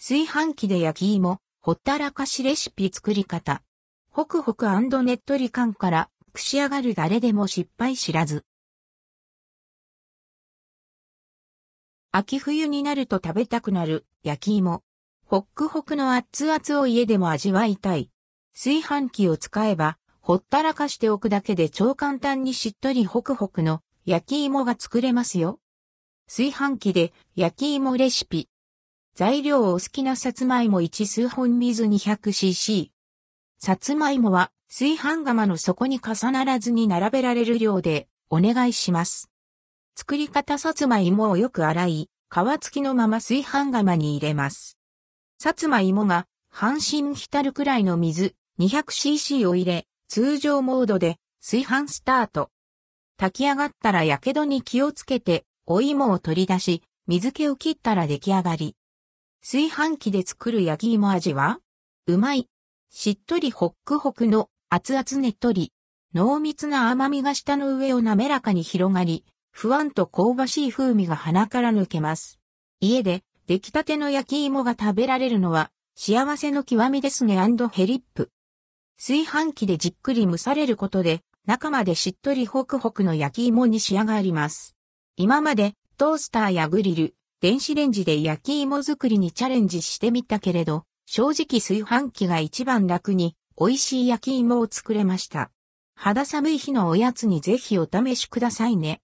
炊飯器で焼き芋、ほったらかしレシピ作り方。ホクホクねっとり感から串上がる誰でも失敗知らず。秋冬になると食べたくなる焼き芋。ホックホクの熱々を家でも味わいたい。炊飯器を使えば、ほったらかしておくだけで超簡単にしっとりホクホクの焼き芋が作れますよ。炊飯器で焼き芋レシピ。材料をお好きなさつまいも1数本水 200cc。さつまいもは炊飯釜の底に重ならずに並べられる量でお願いします。作り方さつまいもをよく洗い、皮付きのまま炊飯釜に入れます。さつまいもが半身浸るくらいの水 200cc を入れ、通常モードで炊飯スタート。炊き上がったら火傷に気をつけて、お芋を取り出し、水気を切ったら出来上がり。炊飯器で作る焼き芋味は？うまい。しっとりホックホクの熱々ねっとり。濃密な甘みが舌の上を滑らかに広がり、ふわんと香ばしい風味が鼻から抜けます。家で出来たての焼き芋が食べられるのは幸せの極みですねヘリップ。炊飯器でじっくり蒸されることで中までしっとりホクホクの焼き芋に仕上がります。今までトースターやグリル、電子レンジで焼き芋作りにチャレンジしてみたけれど、正直炊飯器が一番楽に美味しい焼き芋を作れました。肌寒い日のおやつにぜひお試しくださいね。